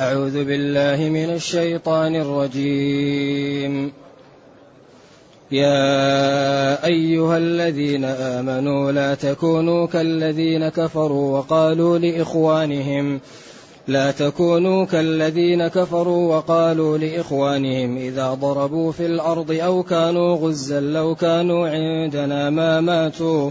أعوذ بالله من الشيطان الرجيم. يا أيها الذين آمنوا لا تكونوا كالذين كفروا وقالوا لإخوانهم لا تكونوا كالذين كفروا وقالوا لإخوانهم إذا ضربوا في الأرض أو كانوا غزا لو كانوا عندنا ما ماتوا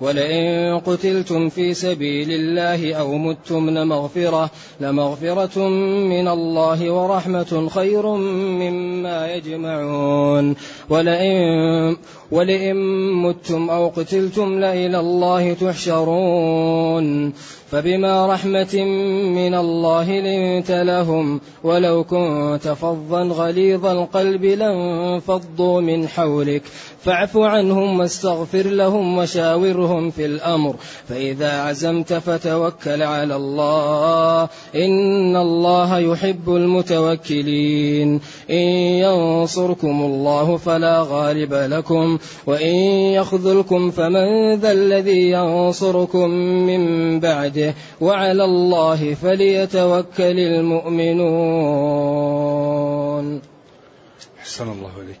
ولئن قتلتم في سبيل الله أو متم لمغفرة لمغفرة من الله ورحمة خير مما يجمعون. ولئن ولئن متم أو قتلتم لإلى الله تحشرون. فبما رحمة من الله لنت لهم ولو كنت فظا غليظ القلب لانفضوا من حولك فاعف عنهم واستغفر لهم وشاورهم في الأمر. فإذا عزمت فتوكل على الله. إن الله يحب المتوكلين. إن ينصركم الله فلا غالب لكم. وإن يخذلكم فمن ذا الذي ينصركم من بعده. وعلى الله فليتوكل المؤمنون. أحسن الله إليك.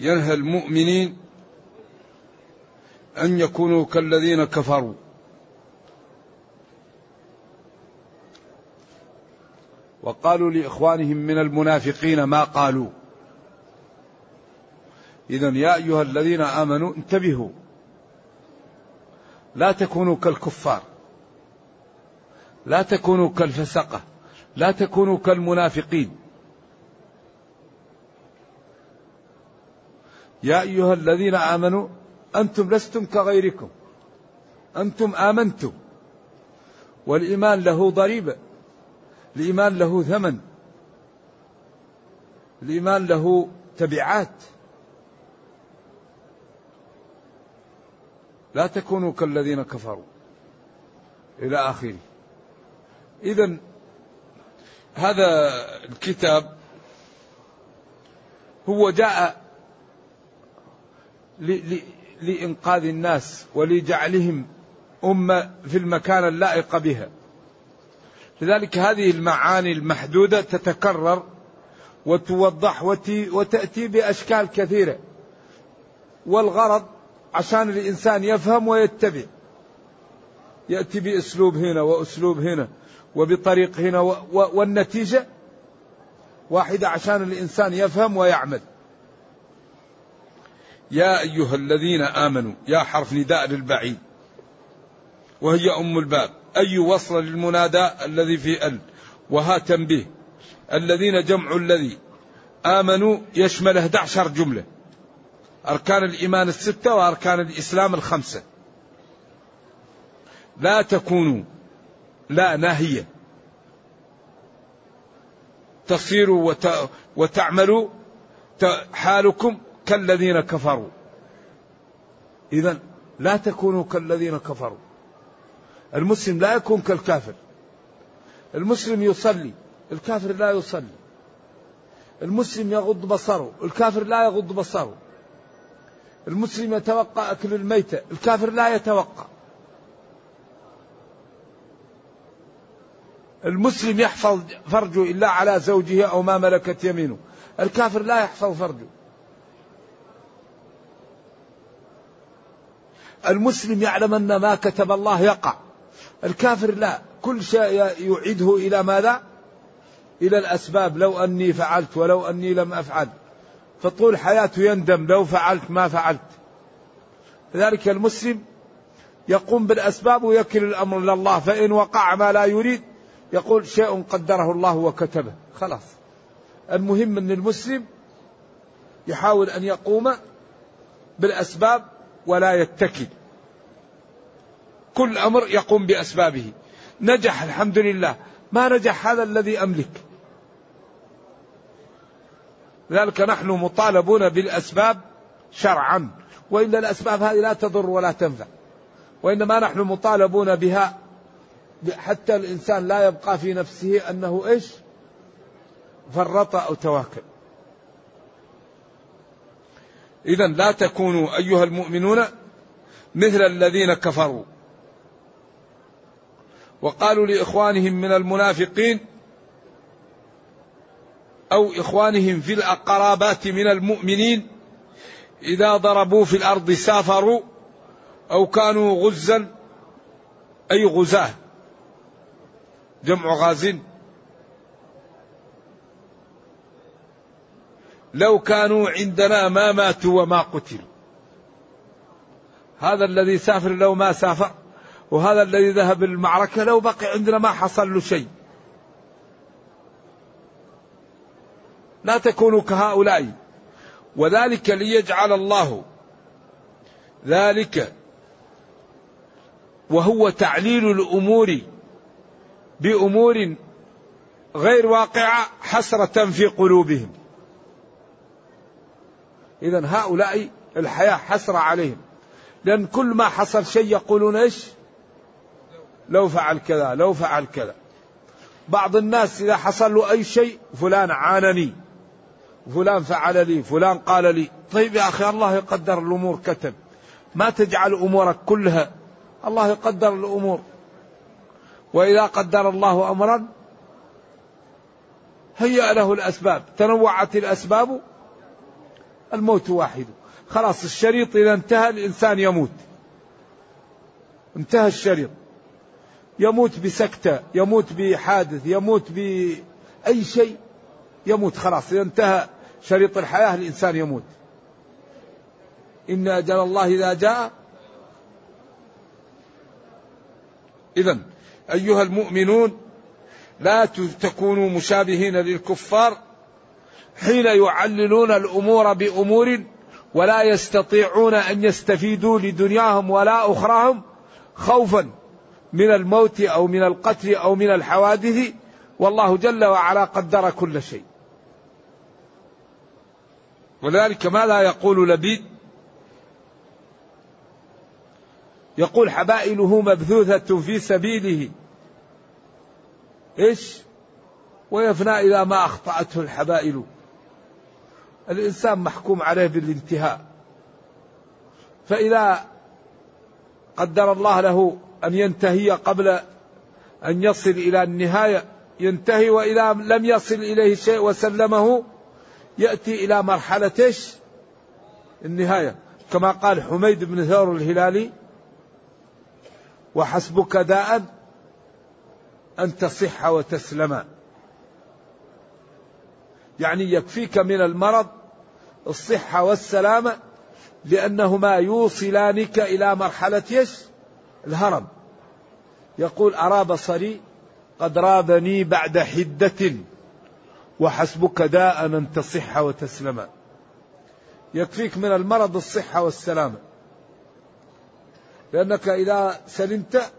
ينهى المؤمنين أن يكونوا كالذين كفروا. وقالوا لإخوانهم من المنافقين ما قالوا. إذا يا أيها الذين آمنوا انتبهوا. لا تكونوا كالكفار. لا تكونوا كالفسقة. لا تكونوا كالمنافقين. يا أيها الذين آمنوا أنتم لستم كغيركم. أنتم آمنتم. والإيمان له ضريبة. الإيمان له ثمن. الإيمان له تبعات. لا تكونوا كالذين كفروا. إلى آخره. إذا هذا الكتاب هو جاء لإنقاذ الناس ولجعلهم أمة في المكان اللائق بها. لذلك هذه المعاني المحدودة تتكرر وتوضح وتأتي بأشكال كثيرة. والغرض عشان الإنسان يفهم ويتبع. يأتي بأسلوب هنا وأسلوب هنا وبطريق هنا والنتيجة واحدة عشان الإنسان يفهم ويعمل. يا أيها الذين آمنوا يا حرف نداء للبعيد. وهي أم الباب. أي وصل للمنادى الذي في ال؟ وها تنبيه الذين جمع الذي. آمنوا يشمل 11 جملة. أركان الإيمان الستة وأركان الإسلام الخمسة. لا تكونوا لا ناهية. تصيروا وت... وتعملوا حالكم كالذين كفروا. إذا لا تكونوا كالذين كفروا. المسلم لا يكون كالكافر. المسلم يصلي الكافر لا يصلي. المسلم يغض بصره الكافر لا يغض بصره. المسلم يتوقع أكل الميتة الكافر لا يتوقع. المسلم يحفظ فرجه إلا على زوجه أو ما ملكت يمينه. الكافر لا يحفظ فرجه. المسلم يعلم أن ما كتب الله يقع. الكافر لا. كل شيء يعيده إلى ماذا؟ إلى الأسباب. لو أني فعلت ولو أني لم أفعل. فطول حياته يندم. لو فعلت ما فعلت. لذلك المسلم يقوم بالأسباب ويكل الأمر الله. فإن وقع ما لا يريد يقول شيء قدره الله وكتبه. خلاص. المهم أن المسلم يحاول أن يقوم بالأسباب ولا يتكل كل أمر يقوم بأسبابه. نجح الحمد لله ما نجح هذا الذي أملك. لذلك نحن مطالبون بالأسباب شرعا. وإن الأسباب هذه لا تضر ولا تنفع. وإنما نحن مطالبون بها حتى الإنسان لا يبقى في نفسه أنه إيش؟ فرط أو تواكل. إذا لا تكونوا أيها المؤمنون مثل الذين كفروا. وقالوا لإخوانهم من المنافقين أو إخوانهم في القرابات من المؤمنين إذا ضربوا في الأرض سافروا أو كانوا غزا أي غزاة جمع غاز. لو كانوا عندنا ما ماتوا وما قتلوا. هذا الذي سافر لو ما سافر وهذا الذي ذهب المعركة لو بقي عندنا ما حصل له شيء. لا تكونوا كهؤلاء. وذلك ليجعل الله ذلك وهو تعليل الأمور بأمور غير واقعة حسرة في قلوبهم. اذا هؤلاء الحياة حسرة عليهم. لأن كل ما حصل شيء يقولون إيش؟ لو فعل كذا لو فعل كذا. بعض الناس إذا حصل له أي شيء فلان عانني فلان فعل لي فلان قال لي. طيب يا أخي الله يقدر الأمور كتب. ما تجعل أمورك كلها. الله يقدر الأمور. وإذا قدر الله أمرا هيأ له الأسباب. تنوعت الأسباب الموت واحد. خلاص الشريط إذا انتهى الإنسان يموت. انتهى الشريط. يموت بسكتة يموت بحادث يموت بأي شيء يموت خلاص. إذا انتهى شريط الحياة الإنسان يموت. إن أجل الله إذا جاء. إذا أيها المؤمنون لا تكونوا مشابهين للكفار حين يعللون الأمور بأمور ولا يستطيعون أن يستفيدوا لدنياهم ولا أخراهم خوفا من الموت أو من القتل أو من الحوادث. والله جل وعلا قدر كل شيء. ولذلك ما لا يقول لبيد. يقول حبائله مبثوثة في سبيله. إيش؟ ويفنى إذا ما أخطأته الحبائل. الإنسان محكوم عليه بالانتهاء. فإذا قدر الله له أن ينتهي قبل أن يصل إلى النهاية ينتهي وإذا لم يصل إليه شيء وسلمه يأتي إلى مرحلة إيش؟ النهاية. كما قال حميد بن ثور الهلالي وحسبك داء أن تصح وتسلم. يعني يكفيك من المرض الصحة والسلامة لأنهما يوصلانك إلى مرحلة يش الهرم. يقول أرى بصري قد رابني بعد حدة وحسبك داء أن تصح وتسلم. يكفيك من المرض الصحة والسلامة. لأنك إذا سلمت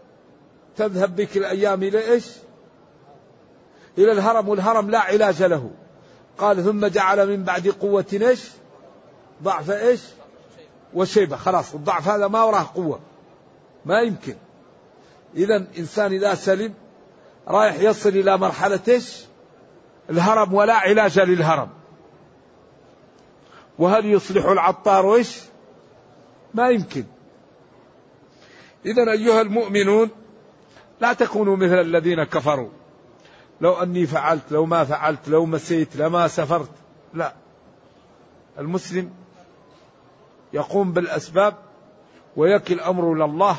تذهب بك الأيام إلى إيش؟ إلى الهرم والهرم لا علاج له. قال ثم جعل من بعد قوة إيش؟ ضعف إيش؟ وشيبة. خلاص الضعف هذا ما وراه قوة. ما يمكن. إذا إنسان إذا سلم رايح يصل إلى مرحلة إيش؟ الهرم ولا علاج للهرم. وهل يصلح العطار إيش ما يمكن. اذا أيها المؤمنون لا تكونوا مثل الذين كفروا. لو أني فعلت لو ما فعلت لو مسيت لما سفرت لا. المسلم يقوم بالأسباب ويكل امره إلى الله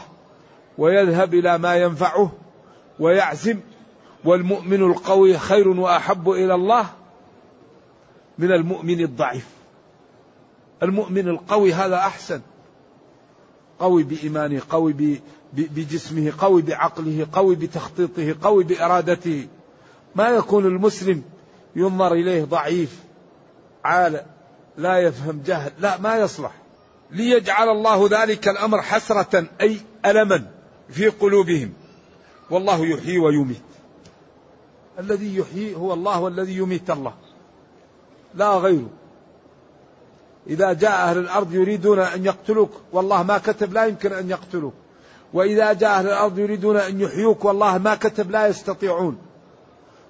ويذهب إلى ما ينفعه ويعزم والمؤمن القوي خير وأحب إلى الله من المؤمن الضعيف. المؤمن القوي هذا أحسن. قوي بإيمانه قوي بجسمه قوي بعقله قوي بتخطيطه قوي بإرادته. ما يكون المسلم ينظر إليه ضعيف عالة لا يفهم جهل لا ما يصلح. ليجعل الله ذلك الأمر حسرة أي ألما في قلوبهم. والله يحيي ويميت. الذي يحيي هو الله والذي يميت الله. لا غيره إذا جاء أهل الأرض يريدون أن يقتلوك والله ما كتب لا يمكن أن يقتلوك. وإذا جاء أهل الأرض يريدون أن يحيوك والله ما كتب لا يستطيعون.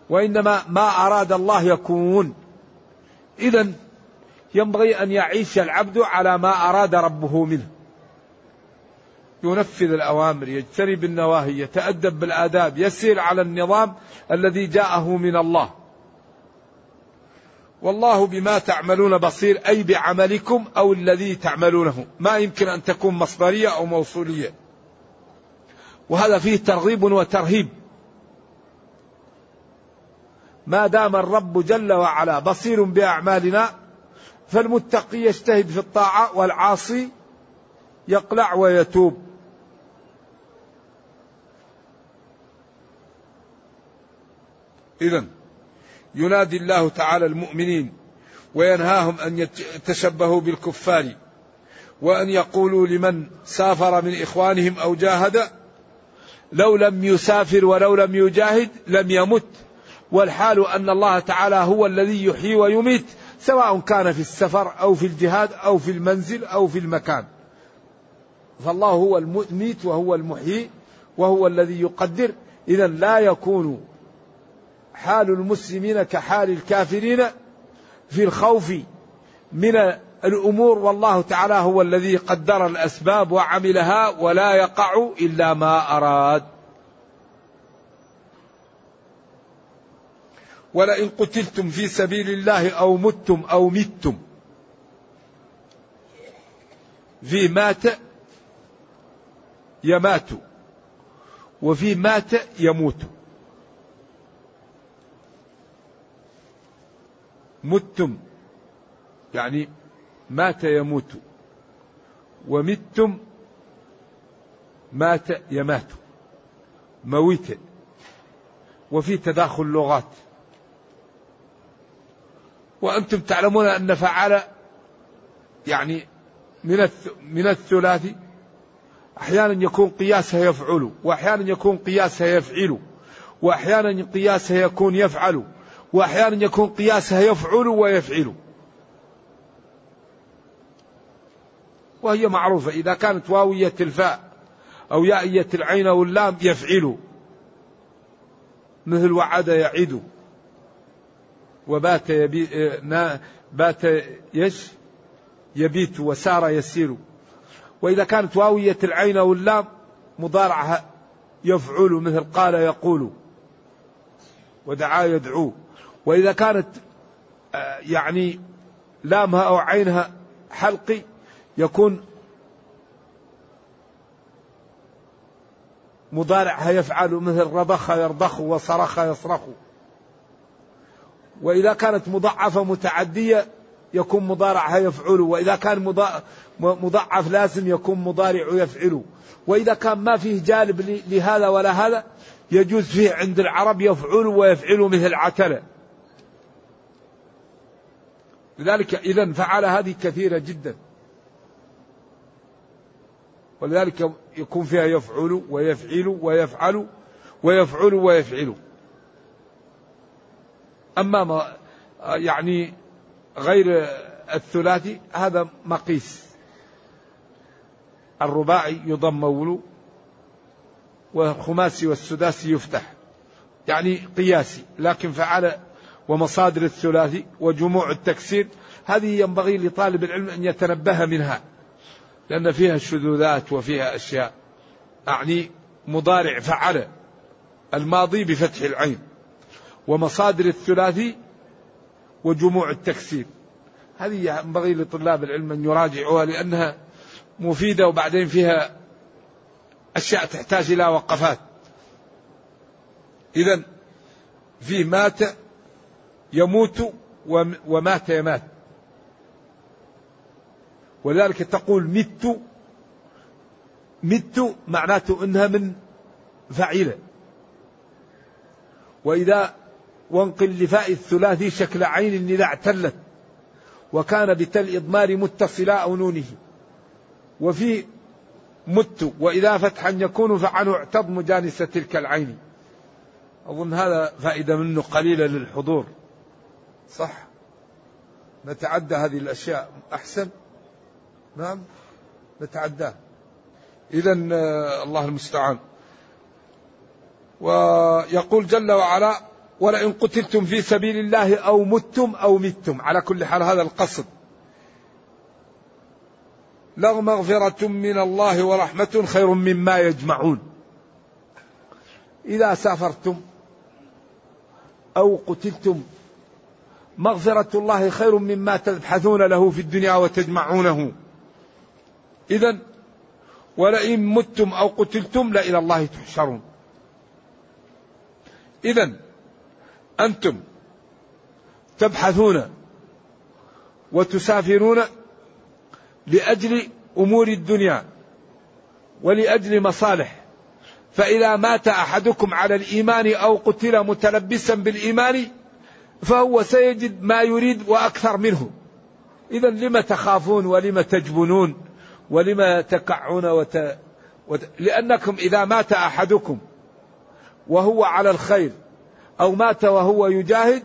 وإنما ما أراد الله يكون. إذا ينبغي أن يعيش العبد على ما أراد ربه منه. ينفذ الأوامر يجتنب النواهي يتأدب بالآداب يسير على النظام الذي جاءه من الله. والله بما تعملون بصير أي بعملكم أو الذي تعملونه. ما يمكن أن تكون مصدرية أو موصولية. وهذا فيه ترغيب وترهيب. ما دام الرب جل وعلا بصير بأعمالنا فالمتقي يجتهد في الطاعة والعاصي يقلع ويتوب. إذا ينادي الله تعالى المؤمنين وينهاهم أن يتشبهوا بالكفار وأن يقولوا لمن سافر من إخوانهم أو جاهد لو لم يسافر ولو لم يجاهد لم يمت. والحال أن الله تعالى هو الذي يحيي ويميت سواء كان في السفر أو في الجهاد أو في المنزل أو في المكان. فالله هو المميت وهو المحيي وهو الذي يقدر. إذا لا يكون حال المسلمين كحال الكافرين في الخوف من الأمور. والله تعالى هو الذي قدر الأسباب وعملها ولا يقع إلا ما أراد. ولئن قتلتم في سبيل الله أو متم أو متم في مات يمات وفي مات يموت. متم يعني مات يموت ومتم مات يمات. مويت. وفي تداخل لغات وأنتم تعلمون أن فعل يعني من من الثلاثي أحيانا يكون قياسها يفعل وأحيانا يكون قياسها يفعل وأحيانا قياسها يكون يفعل وأحيانا يكون قياسها يفعل ويفعل. وهي معروفة إذا كانت واوية الفاء أو يائية العين أو اللام يفعل. مثل وعد يعد. وبات يبي بات يش يبيت وسار يسير. وإذا كانت واوية العين أو اللام مضارعها يفعل مثل قال يقول. ودعا يدعو. وإذا كانت آه، يعني لامها أو عينها حلقي يكون مضارعها يفعل مثل رضخ يرضخ وصرخ يصرخ. وإذا كانت مضعفة متعدية يكون مضارعها يفعل وإذا كان مضعف لازم يكون مضارع يفعل. وإذا كان ما فيه جالب لهذا ولا هذا يجوز فيه عند العرب يفعل ويفعل مثل عتلة. لذلك إذا فعل هذه كثيرة جدا. ولذلك يكون فيها يفعل ويفعل ويفعل ويفعل ويفعل. أما ما يعني غير الثلاثي هذا مقيس. الرباعي يضم ولو والخماسي والسداسي يفتح. يعني قياسي لكن فعل ومصادر الثلاثي وجموع التكسير هذه ينبغي لطالب العلم أن يتنبه منها لأن فيها شذوذات وفيها أشياء. أعني مضارع فعل الماضي بفتح العين. ومصادر الثلاثي وجموع التكسير هذه ينبغي لطلاب العلم أن يراجعوها لأنها مفيدة وبعدين فيها أشياء تحتاج إلى وقفات. إذا في مات يموت ومات يمات. ولذلك تقول مت مت معناته إنها من فعيله وإذا وانقل لفاء الثلاثي شكل عين إذا اعتلت وكان بتل إضمار متصلا أو نونه وفي مت وإذا فتحا يكون فعنه اعتض مجانس تلك العين. أظن هذا فائدة منه قليلة للحضور. صح؟ نتعدى هذه الأشياء. أحسن؟ نعم؟ نتعداه إذا الله المستعان. ويقول جل وعلا ولئن قتلتم في سبيل الله أو متم أو متم. على كل حال هذا القصد. لمغفرة من الله ورحمة خير مما يجمعون. إذا سافرتم أو قتلتم مغفرة الله خير مما تبحثون له في الدنيا وتجمعونه. إذا ولئن متم أو قتلتم لإلى الله تحشرون. إذا أنتم تبحثون وتسافرون لأجل أمور الدنيا ولأجل مصالح. فإذا مات أحدكم على الإيمان أو قتل متلبسا بالإيمان فهو سيجد ما يريد وأكثر منه. إذا لم تخافون ولم تجبنون ولما تقعون وت... وت... لأنكم إذا مات أحدكم وهو على الخير أو مات وهو يجاهد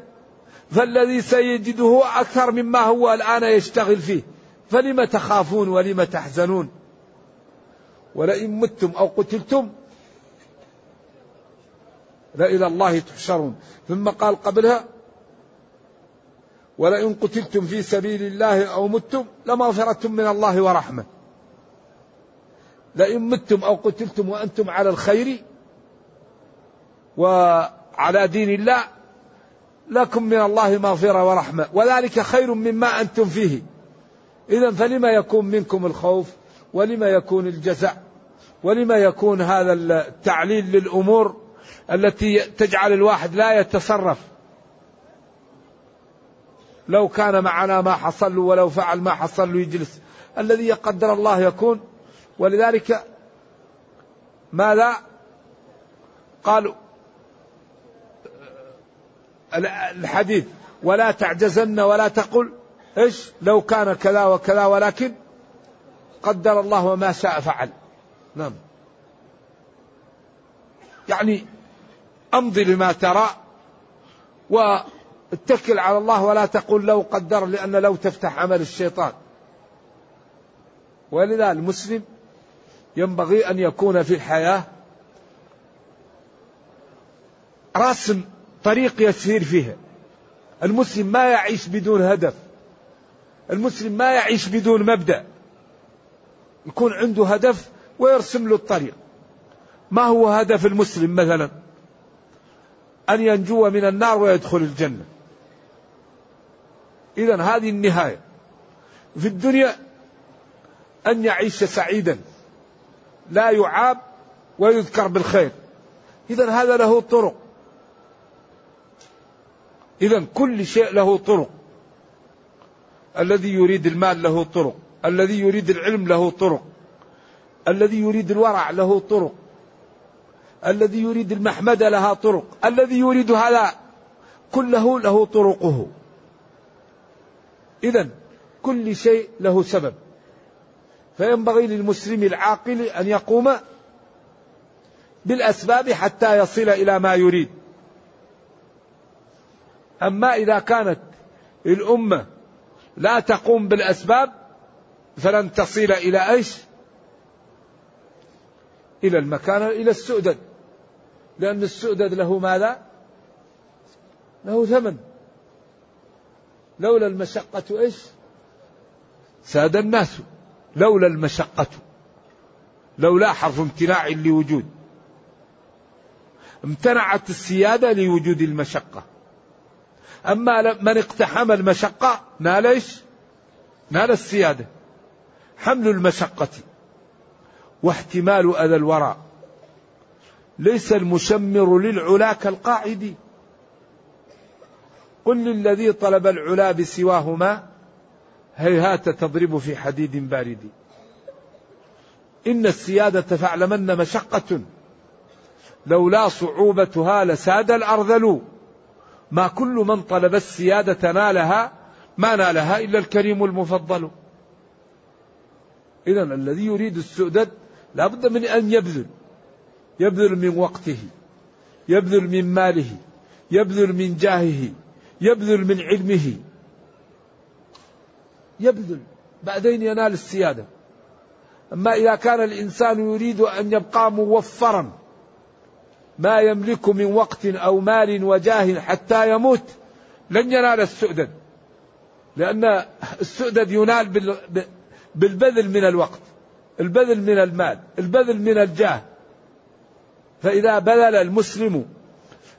فالذي سيجده أكثر مما هو الآن يشتغل فيه. فلم تخافون ولم تحزنون؟ ولئن متم أو قتلتم لإلى الله تحشرون. ثم قال قبلها ولئن قتلتم في سبيل الله أو متم لمغفرة من الله ورحمة. لئن متم أو قتلتم وأنتم على الخير وعلى دين الله لكم من الله مغفرة ورحمة وذلك خير مما أنتم فيه. إذا فلما يكون منكم الخوف ولما يكون الجزع ولما يكون هذا التعليل للأمور التي تجعل الواحد لا يتصرف. لو كان معنا ما حصل ولو فعل ما حصل يجلس. الذي يقدر الله يكون. ولذلك ماذا؟ قالوا الحديث. ولا تعجزن ولا تقل. إيش؟ لو كان كذا وكذا ولكن قدر الله وما شاء فعل. نعم. يعني أمضي لما ترى واتكل على الله ولا تقل لو قدر لأن لو تفتح عمل الشيطان. ولذا المسلم ينبغي أن يكون في الحياة راسم طريق يسير فيها المسلم ما يعيش بدون هدف. المسلم ما يعيش بدون مبدأ. يكون عنده هدف ويرسم له الطريق. ما هو هدف المسلم مثلا؟ أن ينجو من النار ويدخل الجنة. اذا هذه النهاية. في الدنيا أن يعيش سعيدا. لا يعاب ويذكر بالخير. إذا هذا له طرق. إذا كل شيء له طرق. الذي يريد المال له طرق. الذي يريد العلم له طرق. الذي يريد الورع له طرق. الذي يريد المحمدة لها طرق. الذي يريد هذا كله له طرقه. إذا كل شيء له سبب. فينبغي للمسلم العاقل أن يقوم بالأسباب حتى يصل إلى ما يريد. أما إذا كانت الأمة لا تقوم بالأسباب فلن تصل إلى إيش؟ إلى المكان إلى السؤدد. لأن السؤدد له ماذا؟ له ثمن. لولا المشقة إيش؟ ساد الناس. لولا المشقة. لولا حرف امتناع لوجود. امتنعت السيادة لوجود المشقة. أما من اقتحم المشقة نال إيش؟ نال السيادة. حمل المشقة واحتمال أذى الورى ليس المشمر للعلا كالقاعد. قل للذي طلب العلا بسواهما هيهات تضرب في حديد بارد. إن السيادة فاعلمن مشقة. لولا صعوبتها لساد الأرذل. ما كل من طلب السيادة نالها ما نالها إلا الكريم المفضل. إذا الذي يريد السؤدد لا بد من أن يبذل. يبذل من وقته يبذل من ماله يبذل من جاهه يبذل من علمه. يبذل بعدين ينال السيادة. أما إذا كان الإنسان يريد أن يبقى موفرا ما يملك من وقت أو مال وجاه حتى يموت. لن ينال السؤدد. لأن السؤدد ينال بالبذل من الوقت البذل من المال البذل من الجاه. فإذا بذل المسلم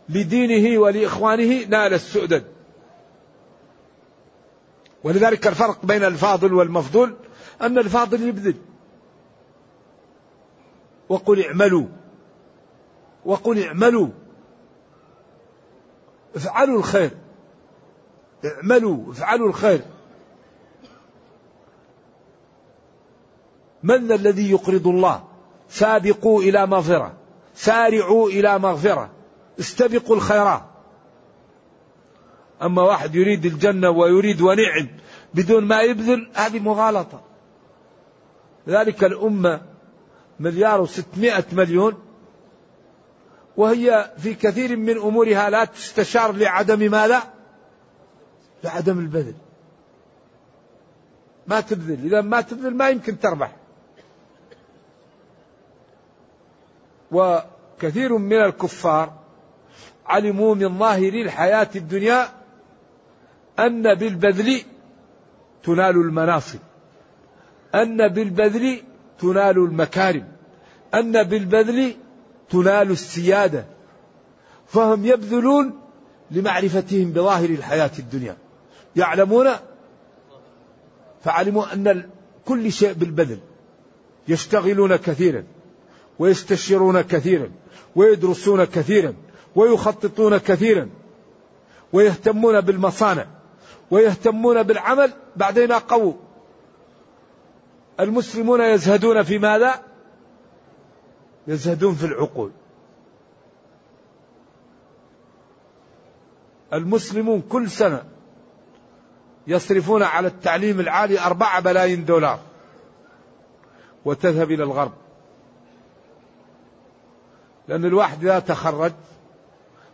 لدينه ولإخوانه نال السؤدد. ولذلك الفرق بين الفاضل والمفضول أن الفاضل يبذل. وقل اعملوا. وقل اعملوا. افعلوا الخير. اعملوا افعلوا الخير. من الذي يقرض الله؟ سابقوا إلى مغفرة. سارعوا إلى مغفرة. استبقوا الخيرات. أما واحد يريد الجنة ويريد ونعم بدون ما يبذل هذه مغالطة. ذلك الأمة مليار وستمائة مليون وهي في كثير من أمورها لا تستشار لعدم ماذا؟ لعدم البذل. ما تبذل. إذا ما تبذل ما يمكن تربح. وكثير من الكفار علموا من ظاهر الحياة الدنيا أن بالبذل تنال المناصب. أن بالبذل تنال المكارم. أن بالبذل تنال السيادة فهم يبذلون لمعرفتهم بظاهر الحياة الدنيا. يعلمون فعلموا أن كل شيء بالبذل. يشتغلون كثيرا ويستشيرون كثيرا ويدرسون كثيرا ويخططون كثيرا ويهتمون بالمصانع ويهتمون بالعمل بعدين قووا المسلمون يزهدون في ماذا؟ يزهدون في العقول. المسلمون كل سنة يصرفون على التعليم العالي أربعة بلايين دولار وتذهب إلى الغرب. لأن الواحد إذا تخرج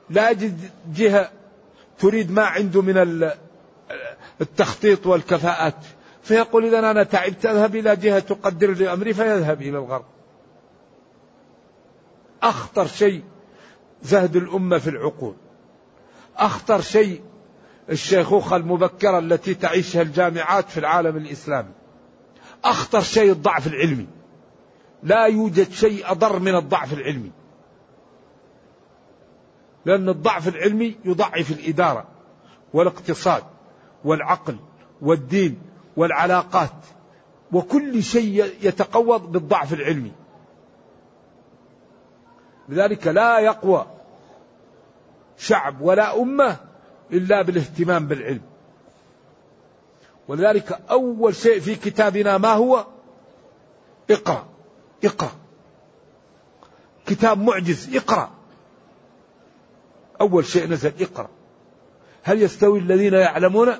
لا يجد جهة تريد ما عنده من التخطيط والكفاءات. فيقول إذا أنا تعبت أذهب إلى جهة تقدر لي أمري فيذهب إلى الغرب. أخطر شيء زهد الأمة في العقول. أخطر شيء الشيخوخة المبكرة التي تعيشها الجامعات في العالم الإسلامي. أخطر شيء الضعف العلمي. لا يوجد شيء أضر من الضعف العلمي. لأن الضعف العلمي يضعف الإدارة والاقتصاد والعقل والدين والعلاقات. وكل شيء يتقوض بالضعف العلمي. لذلك لا يقوى شعب ولا أمة إلا بالاهتمام بالعلم. ولذلك أول شيء في كتابنا ما هو؟ اقرأ اقرأ. كتاب معجز اقرأ. أول شيء نزل اقرأ. هل يستوي الذين يعلمون؟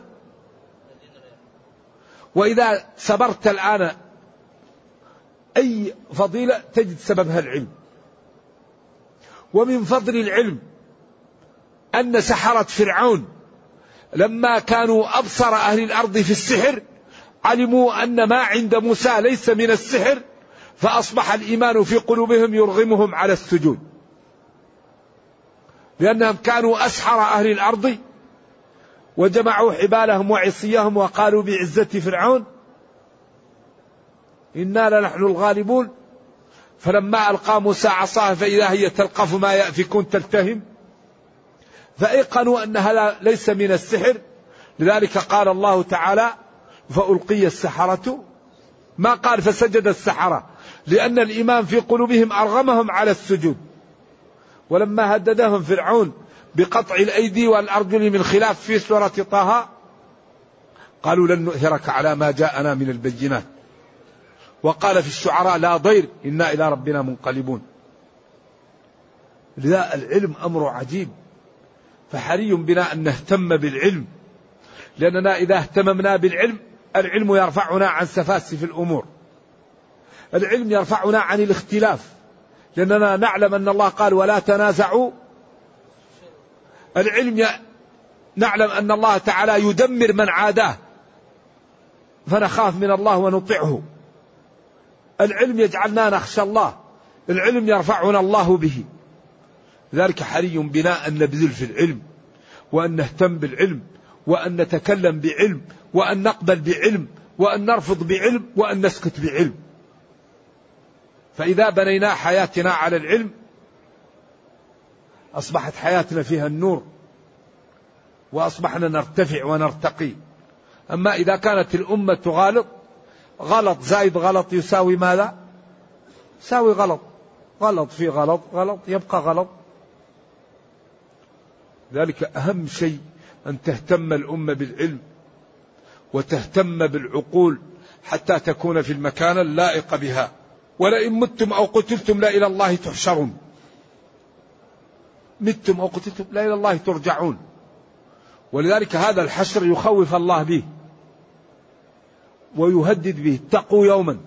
وإذا صبرت الآن أي فضيلة تجد سببها العلم. ومن فضل العلم أن سحرة فرعون لما كانوا أبصر أهل الأرض في السحر علموا أن ما عند موسى ليس من السحر فأصبح الإيمان في قلوبهم يرغمهم على السجود. لأنهم كانوا أسحر أهل الأرض وجمعوا حبالهم وعصيهم وقالوا بعزة فرعون إنا لنحن الغالبون فلما ألقى موسى عصاه فإذا هي تلقف ما يأفكون تلتهم. فأيقنوا أن هذا ليس من السحر. لذلك قال الله تعالى فألقي السحرة. ما قال فسجد السحرة. لأن الإيمان في قلوبهم أرغمهم على السجود. ولما هددهم فرعون بقطع الأيدي والأرجل من خلاف في سورة طه قالوا لن نؤثرك على ما جاءنا من البينات. وقال في الشعراء لا ضير إنا إلى ربنا منقلبون. لذا العلم أمر عجيب. فحري بنا أن نهتم بالعلم. لأننا إذا اهتممنا بالعلم العلم يرفعنا عن سفاسف الأمور. العلم يرفعنا عن الاختلاف. لأننا نعلم أن الله قال ولا تنازعوا. العلم ي... نعلم أن الله تعالى يدمر من عاداه. فنخاف من الله ونطيعه العلم يجعلنا نخشى الله. العلم يرفعنا الله به. ذلك حري بنا أن نبذل في العلم وأن نهتم بالعلم وأن نتكلم بعلم وأن نقبل بعلم وأن نرفض بعلم وأن نسكت بعلم. فإذا بنينا حياتنا على العلم أصبحت حياتنا فيها النور وأصبحنا نرتفع ونرتقي. أما إذا كانت الأمة تغالط غلط زائد غلط يساوي ماذا؟ يساوي غلط. غلط في غلط غلط يبقى غلط. ذلك أهم شيء أن تهتم الأمة بالعلم وتهتم بالعقول حتى تكون في المكان اللائق بها. ولئن متم أو قتلتم لا إلى الله تحشرون. متم أو قتلتم لا إلى الله ترجعون. ولذلك هذا الحشر يخوف الله به. ويهدد به اتقوا يوما.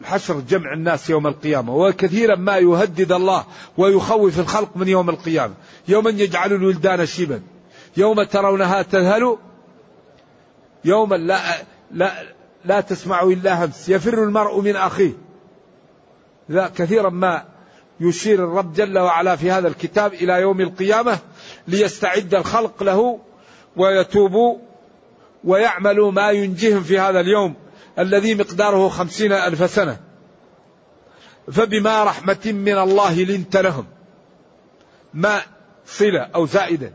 الحشر جمع الناس يوم القيامة وكثيرا ما يهدد الله ويخوف الخلق من يوم القيامة. يوما يجعل الولدان شيبا. يوم ترونها تذهل. يوما لا, لا, لا تسمع إلا همس. يفر المرء من أخيه. لا كثيرا ما يشير الرب جل وعلا في هذا الكتاب إلى يوم القيامة ليستعد الخلق له ويتوبوا ويعملوا ما ينجيهم في هذا اليوم الذي مقداره خمسين ألف سنة. فبما رحمة من الله لنت لهم. ما صلة أو زائدة.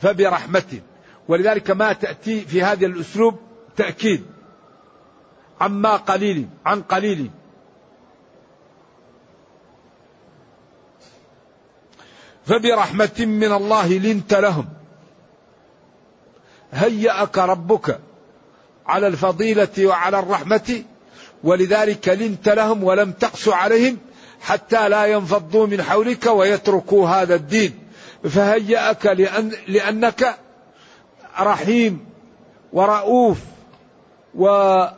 فبرحمة. ولذلك ما تأتي في هذا الأسلوب تأكيد. عما قليل عن قليل. فبرحمة من الله لنت لهم. هيأك ربك على الفضيلة وعلى الرحمة ولذلك لنت لهم ولم تقس عليهم حتى لا ينفضوا من حولك ويتركوا هذا الدين. فهيأك لأن لأنك رحيم ورؤوف ولين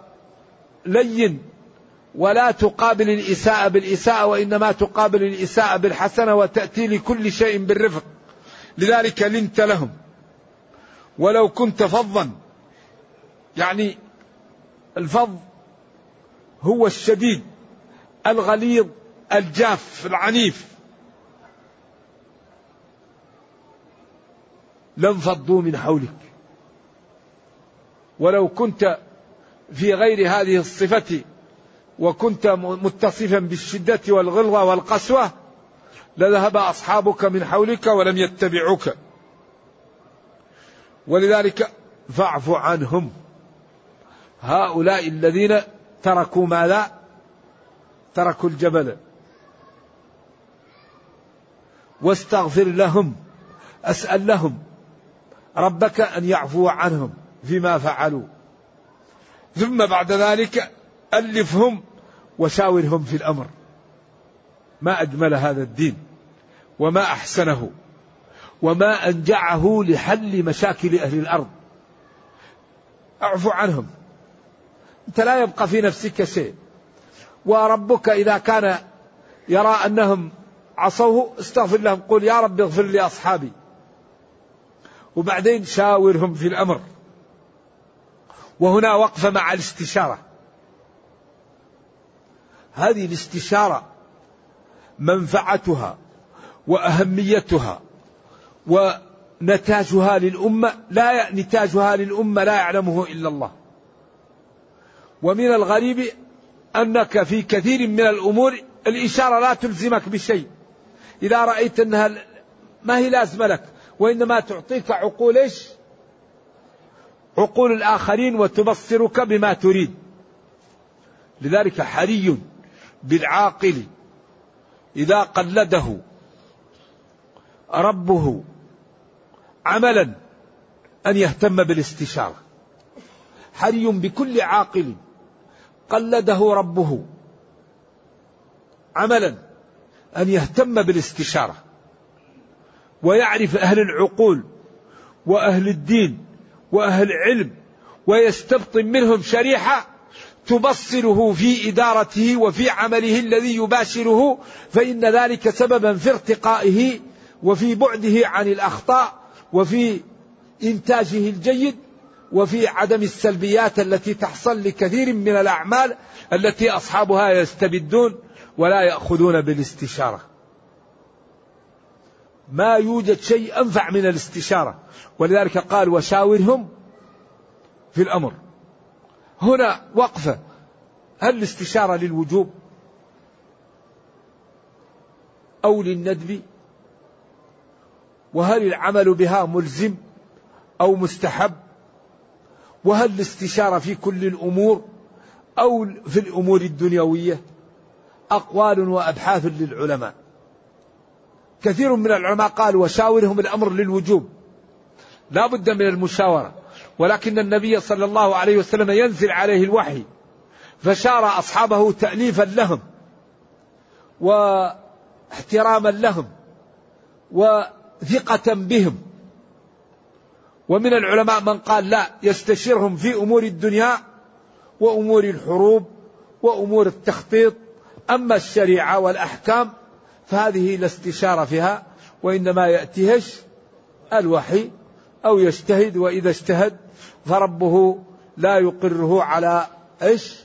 ولا تقابل الإساءة بالإساءة وإنما تقابل الإساءة بالحسنة وتأتي لكل شيء بالرفق. لذلك لنت لهم. ولو كنت فظا. يعني الفظ هو الشديد الغليظ الجاف العنيف. لانفضوا من حولك. ولو كنت في غير هذه الصفة وكنت متصفا بالشدة والغلظة والقسوة لذهب أصحابك من حولك ولم يتبعوك. ولذلك فاعف عنهم. هؤلاء الذين تركوا ماذا؟ تركوا الجبل. واستغفر لهم أسأل لهم ربك أن يعفو عنهم فيما فعلوا. ثم بعد ذلك ألفهم وشاورهم في الأمر. ما أجمل هذا الدين وما أحسنه. وما أنجعه لحل مشاكل أهل الأرض. اعفو عنهم. أنت لا يبقى في نفسك شيء. وربك إذا كان يرى أنهم عصوه استغفر لهم قل يا رب اغفر لي أصحابي. وبعدين شاورهم في الأمر. وهنا وقفه مع الاستشارة. هذه الاستشارة منفعتها وأهميتها. ونتاجها للأمة لا نتاجها للأمة لا يعلمه إلا الله. ومن الغريب أنك في كثير من الأمور الإشارة لا تلزمك بشيء. إذا رأيت أنها ما هي لازمة لك وإنما تعطيك عقول إيش؟ عقول الآخرين وتبصرك بما تريد. لذلك حري بالعاقل. إذا قلده ربه عملا أن يهتم بالاستشارة. حري بكل عاقل قلده ربه عملا أن يهتم بالاستشارة. ويعرف أهل العقول وأهل الدين وأهل العلم ويستبطن منهم شريحة تبصره في إدارته وفي عمله الذي يباشره فإن ذلك سببا في ارتقائه وفي بعده عن الأخطاء وفي إنتاجه الجيد وفي عدم السلبيات التي تحصل لكثير من الأعمال التي أصحابها يستبدون ولا يأخذون بالاستشارة. ما يوجد شيء أنفع من الاستشارة. ولذلك قال وشاورهم في الأمر هنا وقفة. هل الاستشارة للوجوب أو للندب؟ وهل العمل بها ملزم أو مستحب؟ وهل الاستشارة في كل الأمور أو في الأمور الدنيوية؟ أقوال وأبحاث للعلماء. كثير من العلماء قال وشاورهم الأمر للوجوب. لا بد من المشاورة. ولكن النبي صلى الله عليه وسلم ينزل عليه الوحي. فشار أصحابه تأليفا لهم. واحتراما لهم. وثقة بهم ومن العلماء من قال لا يستشيرهم في أمور الدنيا وأمور الحروب وأمور التخطيط أما الشريعة والأحكام فهذه لا استشارة فيها وإنما يأتيهش الوحي أو يجتهد وإذا اجتهد فربه لا يقره على إيش؟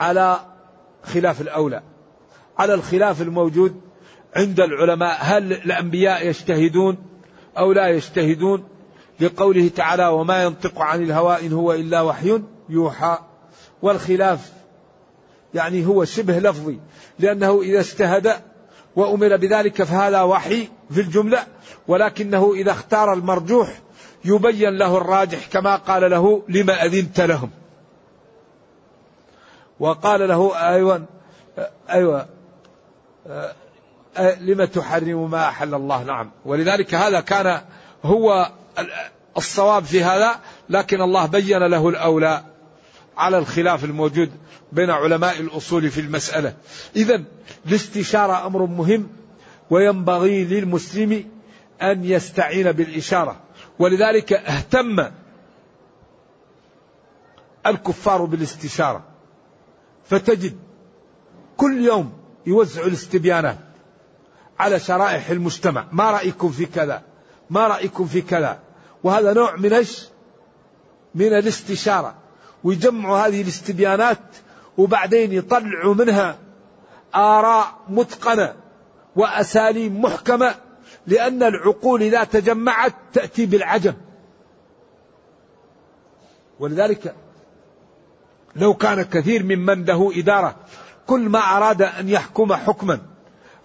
على خلاف الأولى. على الخلاف الموجود عند العلماء هل الأنبياء يجتهدون أو لا يجتهدون؟ لقوله تعالى وما ينطق عن الهوى إن هو إلا وحي يوحى والخلاف يعني هو شبه لفظي لأنه إذا اجتهد وأمر بذلك فهذا وحي في الجملة ولكنه إذا اختار المرجوح يبين له الراجح كما قال له لما أذنت لهم وقال له أيوة أيوة لما تحرم ما أحل الله؟ نعم. ولذلك هذا كان هو الصواب في هذا لكن الله بين له الأولى على الخلاف الموجود بين علماء الأصول في المسألة. إذا الاستشارة أمر مهم وينبغي للمسلم أن يستعين بالإشارة. ولذلك اهتم الكفار بالاستشارة. فتجد كل يوم يوزع الاستبيانات. على شرائح المجتمع. ما رأيكم في كذا؟ ما رأيكم في كذا؟ وهذا نوع من إيش؟ من الاستشارة. ويجمعوا هذه الاستبيانات وبعدين يطلعوا منها آراء متقنة وأساليب محكمة لأن العقول إذا تجمعت تأتي بالعجب ولذلك لو كان كثير ممن له إدارة كل ما أراد أن يحكم حكما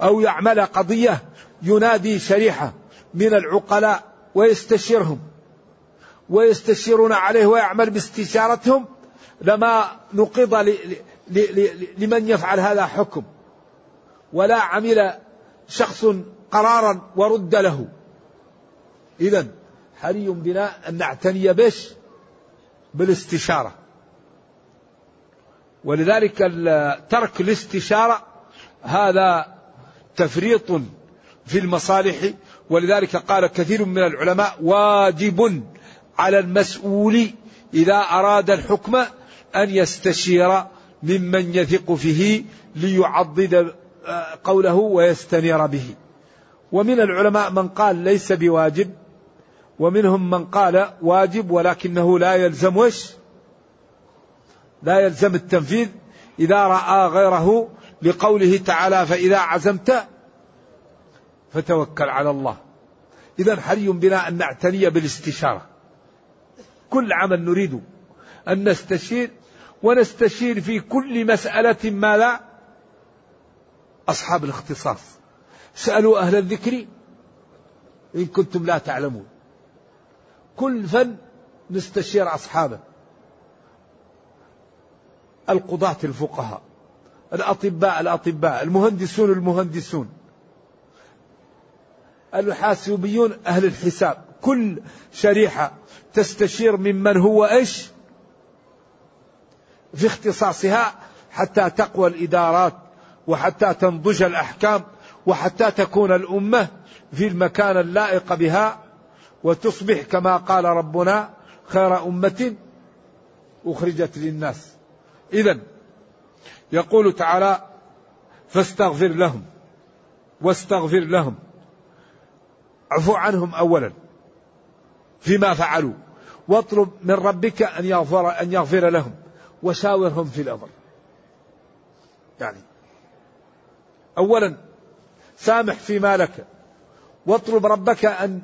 أو يعمل قضية ينادي شريحة من العقلاء ويستشيرهم ويستشيرون عليه ويعمل باستشارتهم لما نقض لمن يفعل هذا حكم. ولا عمل شخص قرارا ورد له. إذا حري بنا أن نعتني بش بالاستشارة. ولذلك ترك الاستشارة هذا تفريط في المصالح ولذلك قال كثير من العلماء واجب على المسؤول إذا أراد الحكم أن يستشير ممن يثق فيه ليعضد آه، قوله ويستنير به. ومن العلماء من قال ليس بواجب ومنهم من قال واجب ولكنه لا يلزم وش لا يلزم التنفيذ إذا رأى غيره لقوله تعالى فإذا عزمت فتوكل على الله. إذا حري بنا أن نعتني بالاستشارة. كل عمل نريد أن نستشير ونستشير في كل مسألة ما لا أصحاب الاختصاص. سألوا أهل الذكر إن كنتم لا تعلمون. كل فن نستشير أصحابه. القضاة الفقهاء. الأطباء الأطباء المهندسون المهندسون. الحاسوبيون أهل الحساب. كل شريحة تستشير ممن هو إيش؟ في اختصاصها حتى تقوى الإدارات وحتى تنضج الأحكام وحتى تكون الأمة في المكان اللائق بها وتصبح كما قال ربنا خير أمة أخرجت للناس. إذا يقول تعالى فاستغفر لهم واستغفر لهم. اعفو عنهم أولا فيما فعلوا واطلب من ربك أن يغفر, أن يغفر لهم وشاورهم في الأمر. يعني أولا سامح فيما لك واطلب ربك أن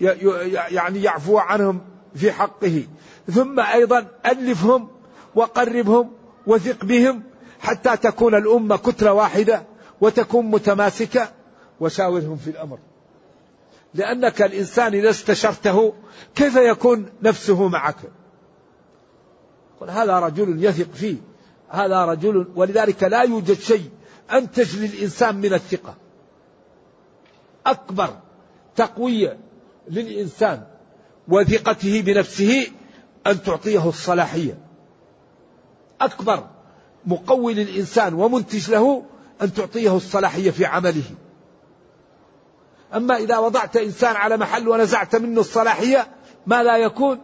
يعني يعفو عنهم في حقه. ثم أيضا ألفهم وقربهم وثق بهم حتى تكون الأمة كتلة واحدة وتكون متماسكة وشاورهم في الأمر. لأنك الإنسان إذا استشرته كيف يكون نفسه معك؟ قل هذا رجل يثق فيه هذا رجل ولذلك لا يوجد شيء أنتج للإنسان من الثقة. أكبر تقوية للإنسان وثقته بنفسه أن تعطيه الصلاحية. أكبر مقوي للإنسان ومنتج له أن تعطيه الصلاحية في عمله. أما إذا وضعت إنسان على محل ونزعت منه الصلاحية ما لا يكون؟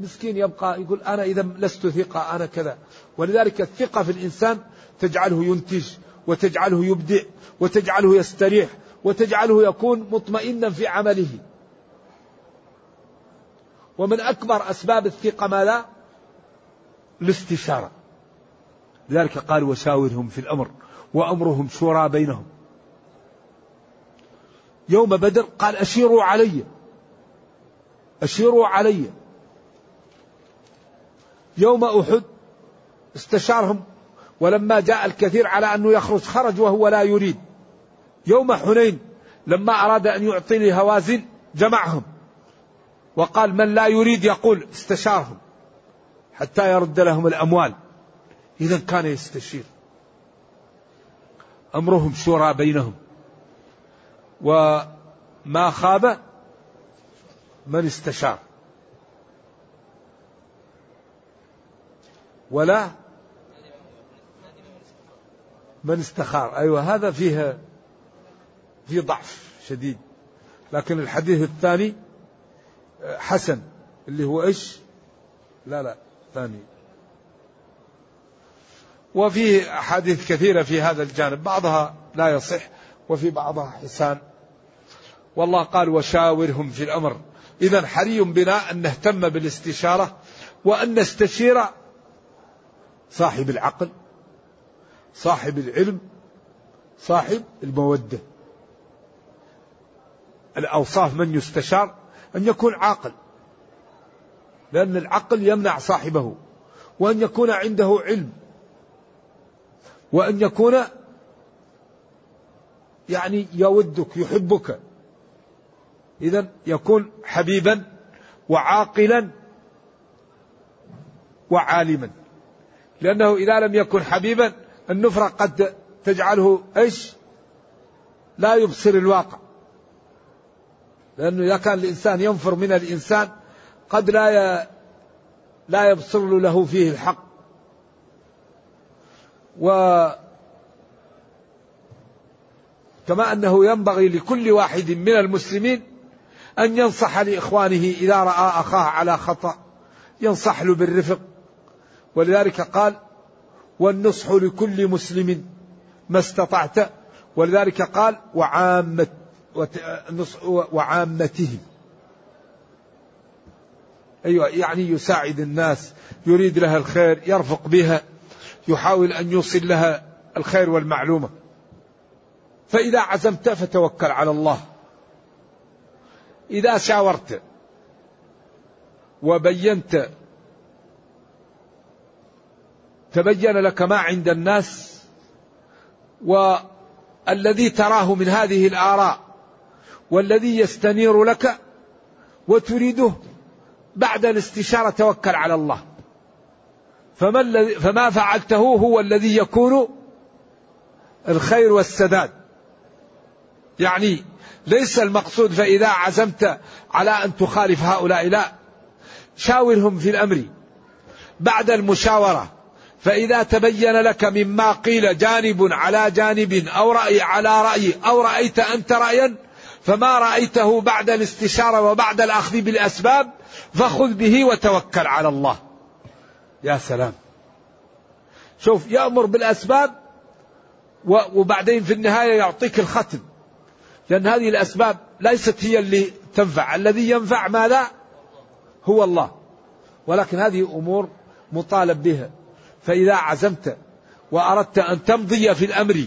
مسكين يبقى يقول أنا إذا لست ثقة أنا كذا. ولذلك الثقة في الإنسان تجعله ينتج وتجعله يبدع وتجعله يستريح وتجعله يكون مطمئنا في عمله. ومن أكبر أسباب الثقة ما لا؟ الاستشارة. لذلك قال وشاورهم في الأمر وأمرهم شورى بينهم. يوم بدر قال أشيروا علي. أشيروا علي. يوم أحد استشارهم ولما جاء الكثير على أنه يخرج خرج وهو لا يريد. يوم حنين لما أراد أن يعطي لهوازن جمعهم. وقال من لا يريد يقول استشارهم. حتى يرد لهم الأموال. إذا كان يستشير. أمرهم شورى بينهم. وما خاب من استشار. ولا من استخار. أيوة هذا فيه في ضعف شديد. لكن الحديث الثاني حسن اللي هو إيش؟ لا لا. ثاني وفيه أحاديث كثيرة في هذا الجانب بعضها لا يصح وفي بعضها حسان. والله قال وشاورهم في الأمر. إذا حري بنا أن نهتم بالاستشارة وأن نستشير صاحب العقل صاحب العلم صاحب المودة. الأوصاف من يستشار؟ أن يكون عاقل. لأن العقل يمنع صاحبه وأن يكون عنده علم وأن يكون يعني يودك يحبك. إذا يكون حبيبا وعاقلا وعالما. لأنه إذا لم يكن حبيبا النفرة قد تجعله إيش؟ لا يبصر الواقع. لأنه إذا كان الإنسان ينفر من الإنسان قد لا. لا يبصر له فيه الحق. و كما أنه ينبغي لكل واحد من المسلمين أن ينصح لإخوانه إذا رأى أخاه على خطأ ينصح له بالرفق. ولذلك قال والنصح لكل مسلم ما استطعت. ولذلك قال وعامة وعامتهم أيوة يعني يساعد الناس يريد لها الخير يرفق بها يحاول أن يوصل لها الخير والمعلومة. فإذا عزمت فتوكل على الله. إذا شاورت وبينت تبين لك ما عند الناس والذي تراه من هذه الآراء والذي يستنير لك وتريده بعد الاستشارة توكل على الله. فما, الذي فما فعلته هو الذي يكون الخير والسداد. يعني ليس المقصود فإذا عزمت على أن تخالف هؤلاء لا. شاورهم في الأمر. بعد المشاورة فإذا تبين لك مما قيل جانب على جانب أو رأي على رأي أو رأيت أنت رأيا فما رأيته بعد الاستشارة وبعد الأخذ بالأسباب فخذ به وتوكل على الله. يا سلام. شوف يأمر بالأسباب وبعدين في النهاية يعطيك الختم. لأن هذه الأسباب ليست هي اللي تنفع. الذي ينفع ماذا؟ هو الله. ولكن هذه أمور مطالب بها. فإذا عزمت وأردت أن تمضي في الأمر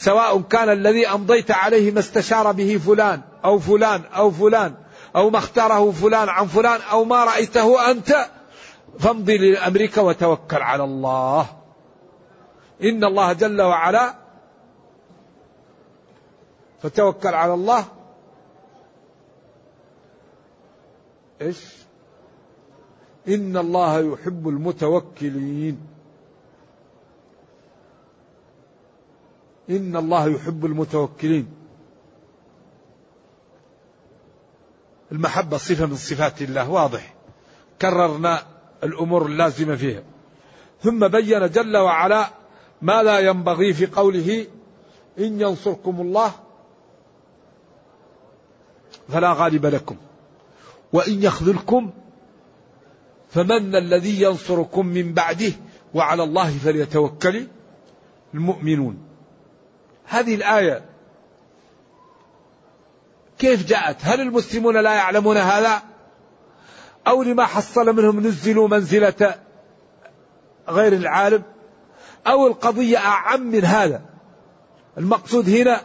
سواء كان الذي أمضيت عليه ما استشار به فلان أو فلان أو فلان أو ما اختاره فلان عن فلان أو ما رأيته أنت فامضي لأمرك وتوكل على الله. إن الله جل وعلا فتوكل على الله. إيش؟ إن الله يحب المتوكلين. إن الله يحب المتوكلين. المحبة صفة من صفات الله واضح. كررنا الأمور اللازمة فيها. ثم بين جل وعلا ما لا ينبغي في قوله إن ينصركم الله فلا غالب لكم. وإن يخذلكم فمن الذي ينصركم من بعده وعلى الله فليتوكل المؤمنون. هذه الآية. كيف جاءت؟ هل المسلمون لا يعلمون هذا؟ أو لما حصل منهم نزلوا منزلة غير العالم؟ أو القضية أعم من هذا؟ المقصود هنا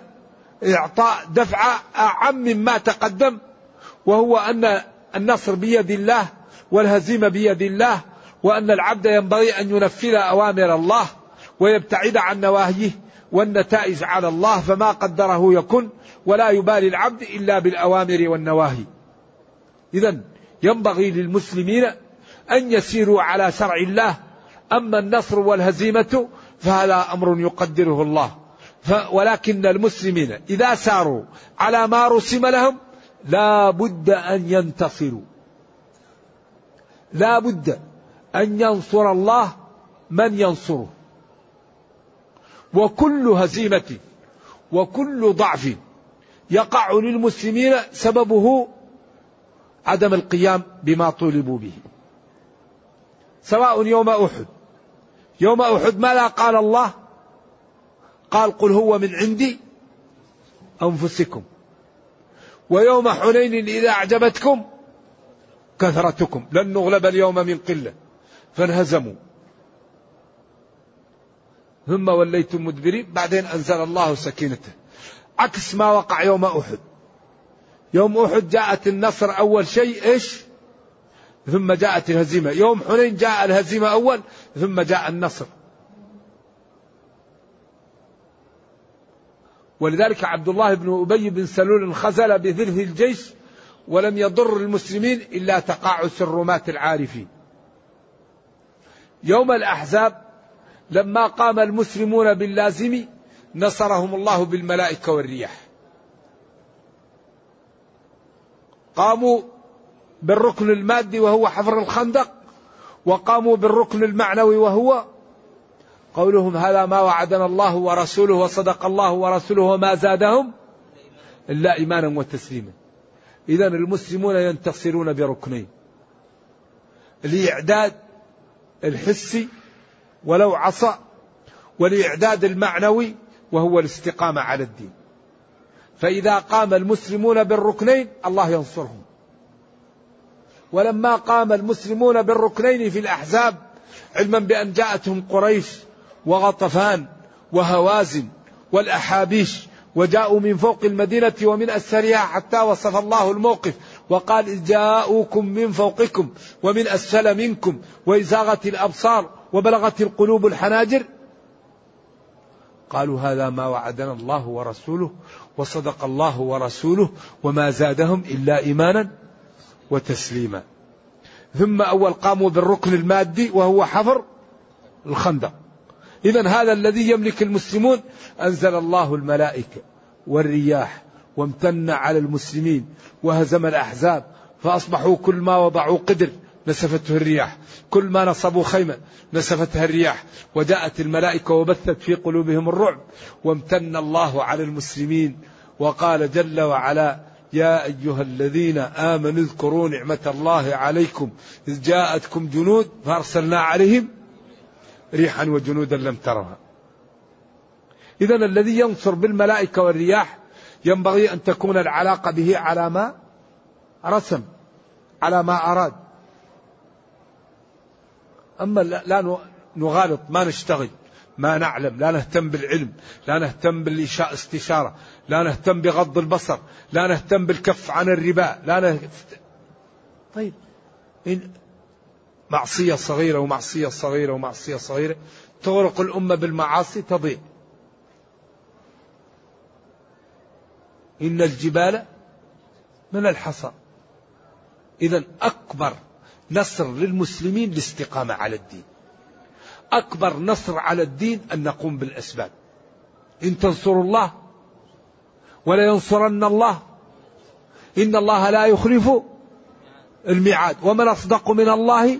إعطاء دفعة أعم مما تقدم وهو أن النصر بيد الله والهزيمة بيد الله وأن العبد ينبغي أن ينفذ أوامر الله ويبتعد عن نواهيه. والنتائج على الله فما قدره يكن ولا يبالي العبد إلا بالأوامر والنواهي. إذا ينبغي للمسلمين أن يسيروا على شرع الله. أما النصر والهزيمة فهذا أمر يقدره الله. ولكن المسلمين إذا ساروا على ما رسم لهم لا بد أن ينتصروا. لا بد أن ينصر الله من ينصره. وكل هزيمة وكل ضعف يقع للمسلمين سببه عدم القيام بما طولبوا به. سواء يوم أحد. يوم أحد ماذا قال الله؟ قال قل هو من عندي أنفسكم. ويوم حنين إذا أعجبتكم كثرتكم. لن نغلب اليوم من قلة. فانهزموا. ثم وليتم مدبرين. بعدين أنزل الله سكينته. عكس ما وقع يوم أحد. يوم أحد جاءت النصر أول شيء إيش؟ ثم جاءت الهزيمة. يوم حنين جاء الهزيمة أول ثم جاء النصر. ولذلك عبد الله بن أبي بن سلول خزل بذله الجيش ولم يضر المسلمين إلا تقاعس الرماة العارفين. يوم الأحزاب لما قام المسلمون باللازم نصرهم الله بالملائكة والرياح. قاموا بالركن المادي وهو حفر الخندق وقاموا بالركن المعنوي وهو قولهم هذا ما وعدنا الله ورسوله وصدق الله ورسوله وما زادهم إلا إيمانا وتسليما. إذا المسلمون ينتصرون بركنين. الإعداد الحسي ولو عصى والإعداد المعنوي وهو الاستقامة على الدين. فإذا قام المسلمون بالركنين الله ينصرهم. ولما قام المسلمون بالركنين في الأحزاب علما بأن جاءتهم قريش وغطفان وهوازن والأحابيش وجاءوا من فوق المدينة ومن أسفلها حتى وصف الله الموقف وقال جاءوكم من فوقكم ومن أسفل منكم وإزاغت الأبصار وبلغت القلوب الحناجر؟ قالوا هذا ما وعدنا الله ورسوله وصدق الله ورسوله وما زادهم إلا إيمانا وتسليما. ثم أول قاموا بالركن المادي وهو حفر الخندق. إذا هذا الذي يملك المسلمون أنزل الله الملائكة والرياح وامتن على المسلمين وهزم الأحزاب فأصبحوا كل ما وضعوا قدر نسفته الرياح. كل ما نصبوا خيمة نسفتها الرياح. وجاءت الملائكة وبثت في قلوبهم الرعب. وامتن الله على المسلمين. وقال جل وعلا يا أيها الذين آمنوا اذكروا نعمة الله عليكم. إذ جاءتكم جنود فأرسلنا عليهم ريحا وجنودا لم ترها. إذا الذي ينصر بالملائكة والرياح ينبغي أن تكون العلاقة به على ما رسم على ما أراد. أما لا نغالط ما نشتغل ما نعلم لا نهتم بالعلم لا نهتم بالإشاء استشارة لا نهتم بغض البصر لا نهتم بالكف عن الربا لا نهتم طيب إن معصية صغيرة ومعصية صغيرة ومعصية صغيرة تغرق الأمة بالمعاصي تضيع. إن الجبال من الحصى. إذا أكبر نصر للمسلمين الاستقامة على الدين. أكبر نصر على الدين أن نقوم بالأسباب. إن تنصروا الله ولا ينصرن الله. إن الله لا يخلف الميعاد. ومن أصدق من الله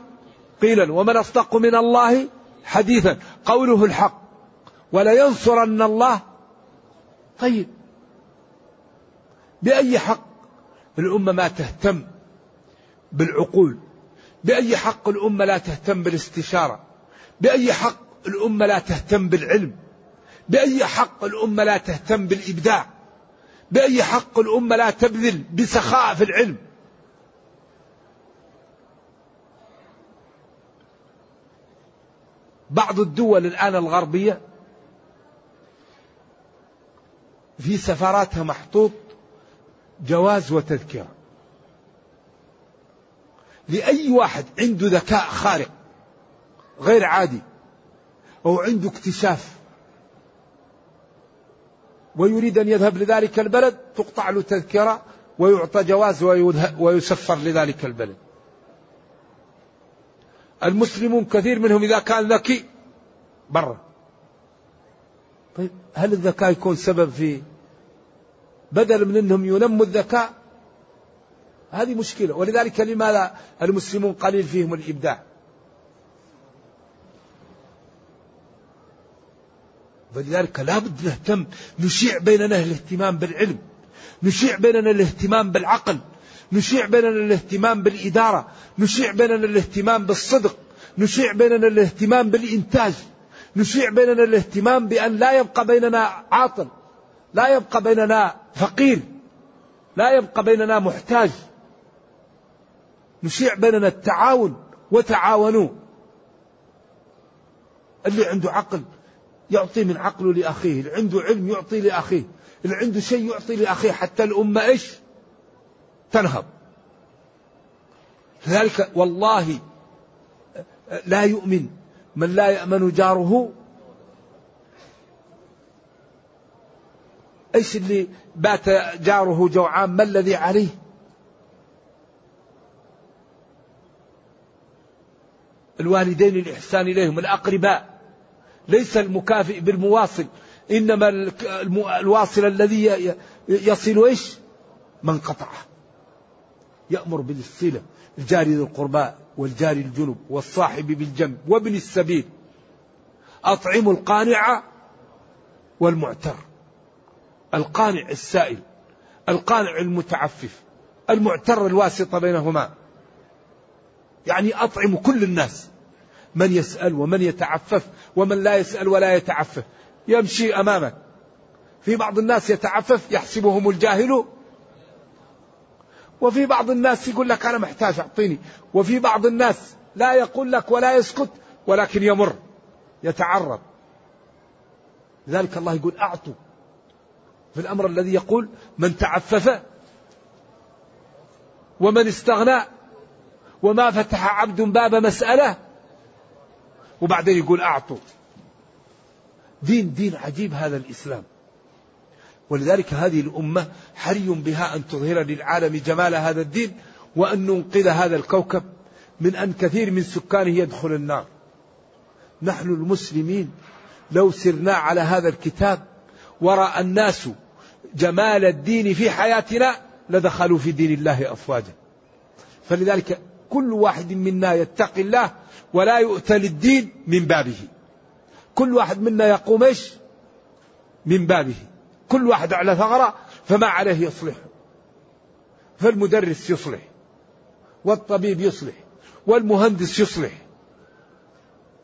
قيلا. ومن أصدق من الله حديثا. قوله الحق. ولا ينصرن الله. طيب. بأي حق الأمة ما تهتم بالعقول بأي حق الأمة لا تهتم بالاستشارة؟ بأي حق الأمة لا تهتم بالعلم؟ بأي حق الأمة لا تهتم بالإبداع؟ بأي حق الأمة لا تبذل بسخاء في العلم؟ بعض الدول الآن الغربية في سفاراتها محطوط جواز وتذكرة. لأي واحد عنده ذكاء خارق غير عادي أو عنده اكتشاف ويريد أن يذهب لذلك البلد تقطع له تذكرة ويعطى جواز ويسفر لذلك البلد. المسلمون كثير منهم إذا كان ذكي برا. طيب هل الذكاء يكون سبب في بدل من أنهم ينموا الذكاء؟ هذه مشكلة. ولذلك لماذا المسلمون قليل فيهم الإبداع؟ ولذلك لابد نهتم نشيع بيننا الاهتمام بالعلم نشيع بيننا الاهتمام بالعقل نشيع بيننا الاهتمام بالإدارة نشيع بيننا الاهتمام بالصدق نشيع بيننا الاهتمام بالإنتاج نشيع بيننا الاهتمام بأن لا يبقى بيننا عاطل لا يبقى بيننا فقير لا يبقى بيننا محتاج. نشيع بيننا التعاون وتعاونوا. اللي عنده عقل يعطي من عقله لأخيه اللي عنده علم يعطي لأخيه اللي عنده شيء يعطي لأخيه حتى الأمة إيش؟ تنهض. لذلك والله لا يؤمن من لا يأمن جاره. إيش اللي بات جاره جوعان؟ ما الذي عليه؟ الوالدين الإحسان إليهم الأقرباء. ليس المكافئ بالمواصل إنما الواصل الذي يصل إيش؟ من قطعه. يأمر بالصلة الجار ذي القرباء والجار الجنب والصاحب بالجنب وابن السبيل. أطعموا القانع والمعتر. القانع السائل القانع المتعفف المعتر الواسطة بينهما. يعني أطعم كل الناس. من يسأل ومن يتعفف ومن لا يسأل ولا يتعفف. يمشي أمامك. في بعض الناس يتعفف يحسبهم الجاهل. وفي بعض الناس يقول لك أنا محتاج أعطيني. وفي بعض الناس لا يقول لك ولا يسكت ولكن يمر. يتعرض. لذلك الله يقول أعطوا. في الأمر الذي يقول من تعفف ومن استغنى وما فتح عبد باب مسألة. وبعدين يقول أعطوا. دين دين عجيب هذا الإسلام. ولذلك هذه الأمة حري بها أن تظهر للعالم جمال هذا الدين وأن ننقذ هذا الكوكب من أن كثير من سكانه يدخل النار. نحن المسلمين لو سرنا على هذا الكتاب ورأى الناس جمال الدين في حياتنا لدخلوا في دين الله أفواجا. فلذلك كل واحد منا يتقي الله ولا يؤتى للدين من بابه. كل واحد منا يقوم إيش؟ من بابه. كل واحد على ثغرة فما عليه يصلح. فالمدرس يصلح. والطبيب يصلح. والمهندس يصلح.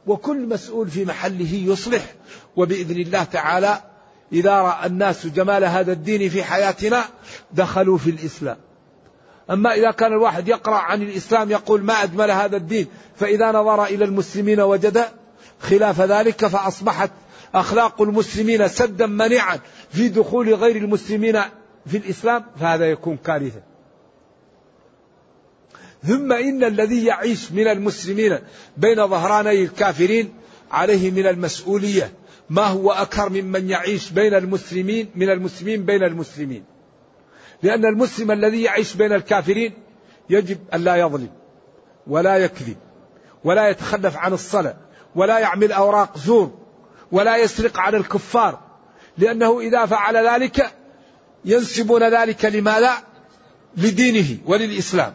وكل مسؤول في محله يصلح. وبإذن الله تعالى إذا رأى الناس جمال هذا الدين في حياتنا دخلوا في الإسلام. أما إذا كان الواحد يقرأ عن الإسلام يقول ما أجمل هذا الدين فإذا نظر إلى المسلمين وجد خلاف ذلك فأصبحت أخلاق المسلمين سدا منيعا في دخول غير المسلمين في الإسلام فهذا يكون كارثة. ثم إن الذي يعيش من المسلمين بين ظهراني الكافرين عليه من المسؤولية ما هو أكثر ممن يعيش بين المسلمين من المسلمين بين المسلمين؟ لأن المسلم الذي يعيش بين الكافرين يجب أن لا يظلم ولا يكذب ولا يتخلف عن الصلاة ولا يعمل أوراق زور ولا يسرق على الكفار لأنه إذا فعل ذلك ينسبون ذلك لماذا؟ لدينه وللإسلام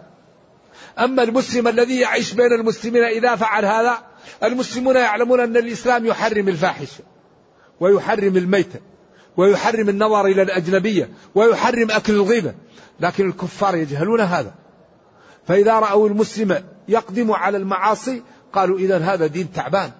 أما المسلم الذي يعيش بين المسلمين إذا فعل هذا المسلمون يعلمون أن الإسلام يحرم الفاحشة ويحرم الميتة ويحرم النظر إلى الأجنبية ويحرم أكل الغيبة. لكن الكفار يجهلون هذا. فإذا رأوا المسلم يقدم على المعاصي قالوا إذا هذا دين تعبان.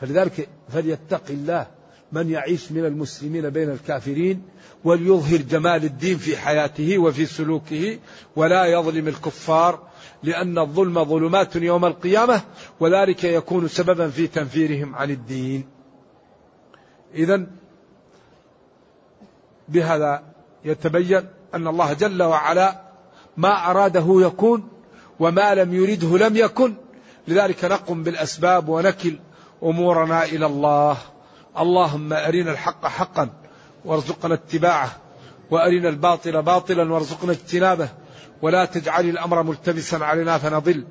فلذلك فليتق الله من يعيش من المسلمين بين الكافرين وليظهر جمال الدين في حياته وفي سلوكه ولا يظلم الكفار لأن الظلم ظلمات يوم القيامة وذلك يكون سببا في تنفيرهم عن الدين. إذا بهذا يتبين أن الله جل وعلا ما أراده يكون وما لم يرده لم يكن. لذلك نقم بالأسباب ونكل أمورنا إلى الله. اللهم أرنا الحق حقا وارزقنا اتباعه وأرنا الباطل باطلا وارزقنا اجتنابه. ولا تجعل الأمر ملتبسا علينا فنضل.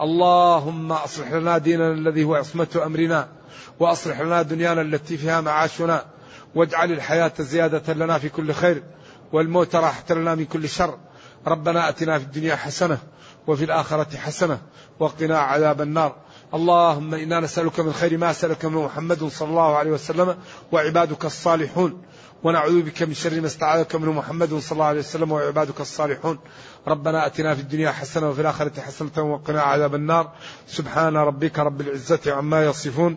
اللهم أصلح لنا ديننا الذي هو عصمة أمرنا وأصلح لنا دنيانا التي فيها معاشنا. واجعل الحياة زيادة لنا في كل خير والموت راحة لنا من كل شر. ربنا أتنا في الدنيا حسنة وفي الآخرة حسنة وقنا عذاب النار. اللهم إنا نسألك من خير ما سألك من محمد صلى الله عليه وسلم وعبادك الصالحون. ونعوذ بك من شر ما استعاذك منه محمد صلى الله عليه وسلم وعبادك الصالحون. ربنا آتنا في الدنيا حسنة وفي الآخرة حسنة وقنا عذاب النار. سبحان ربك رب العزة عما يصفون.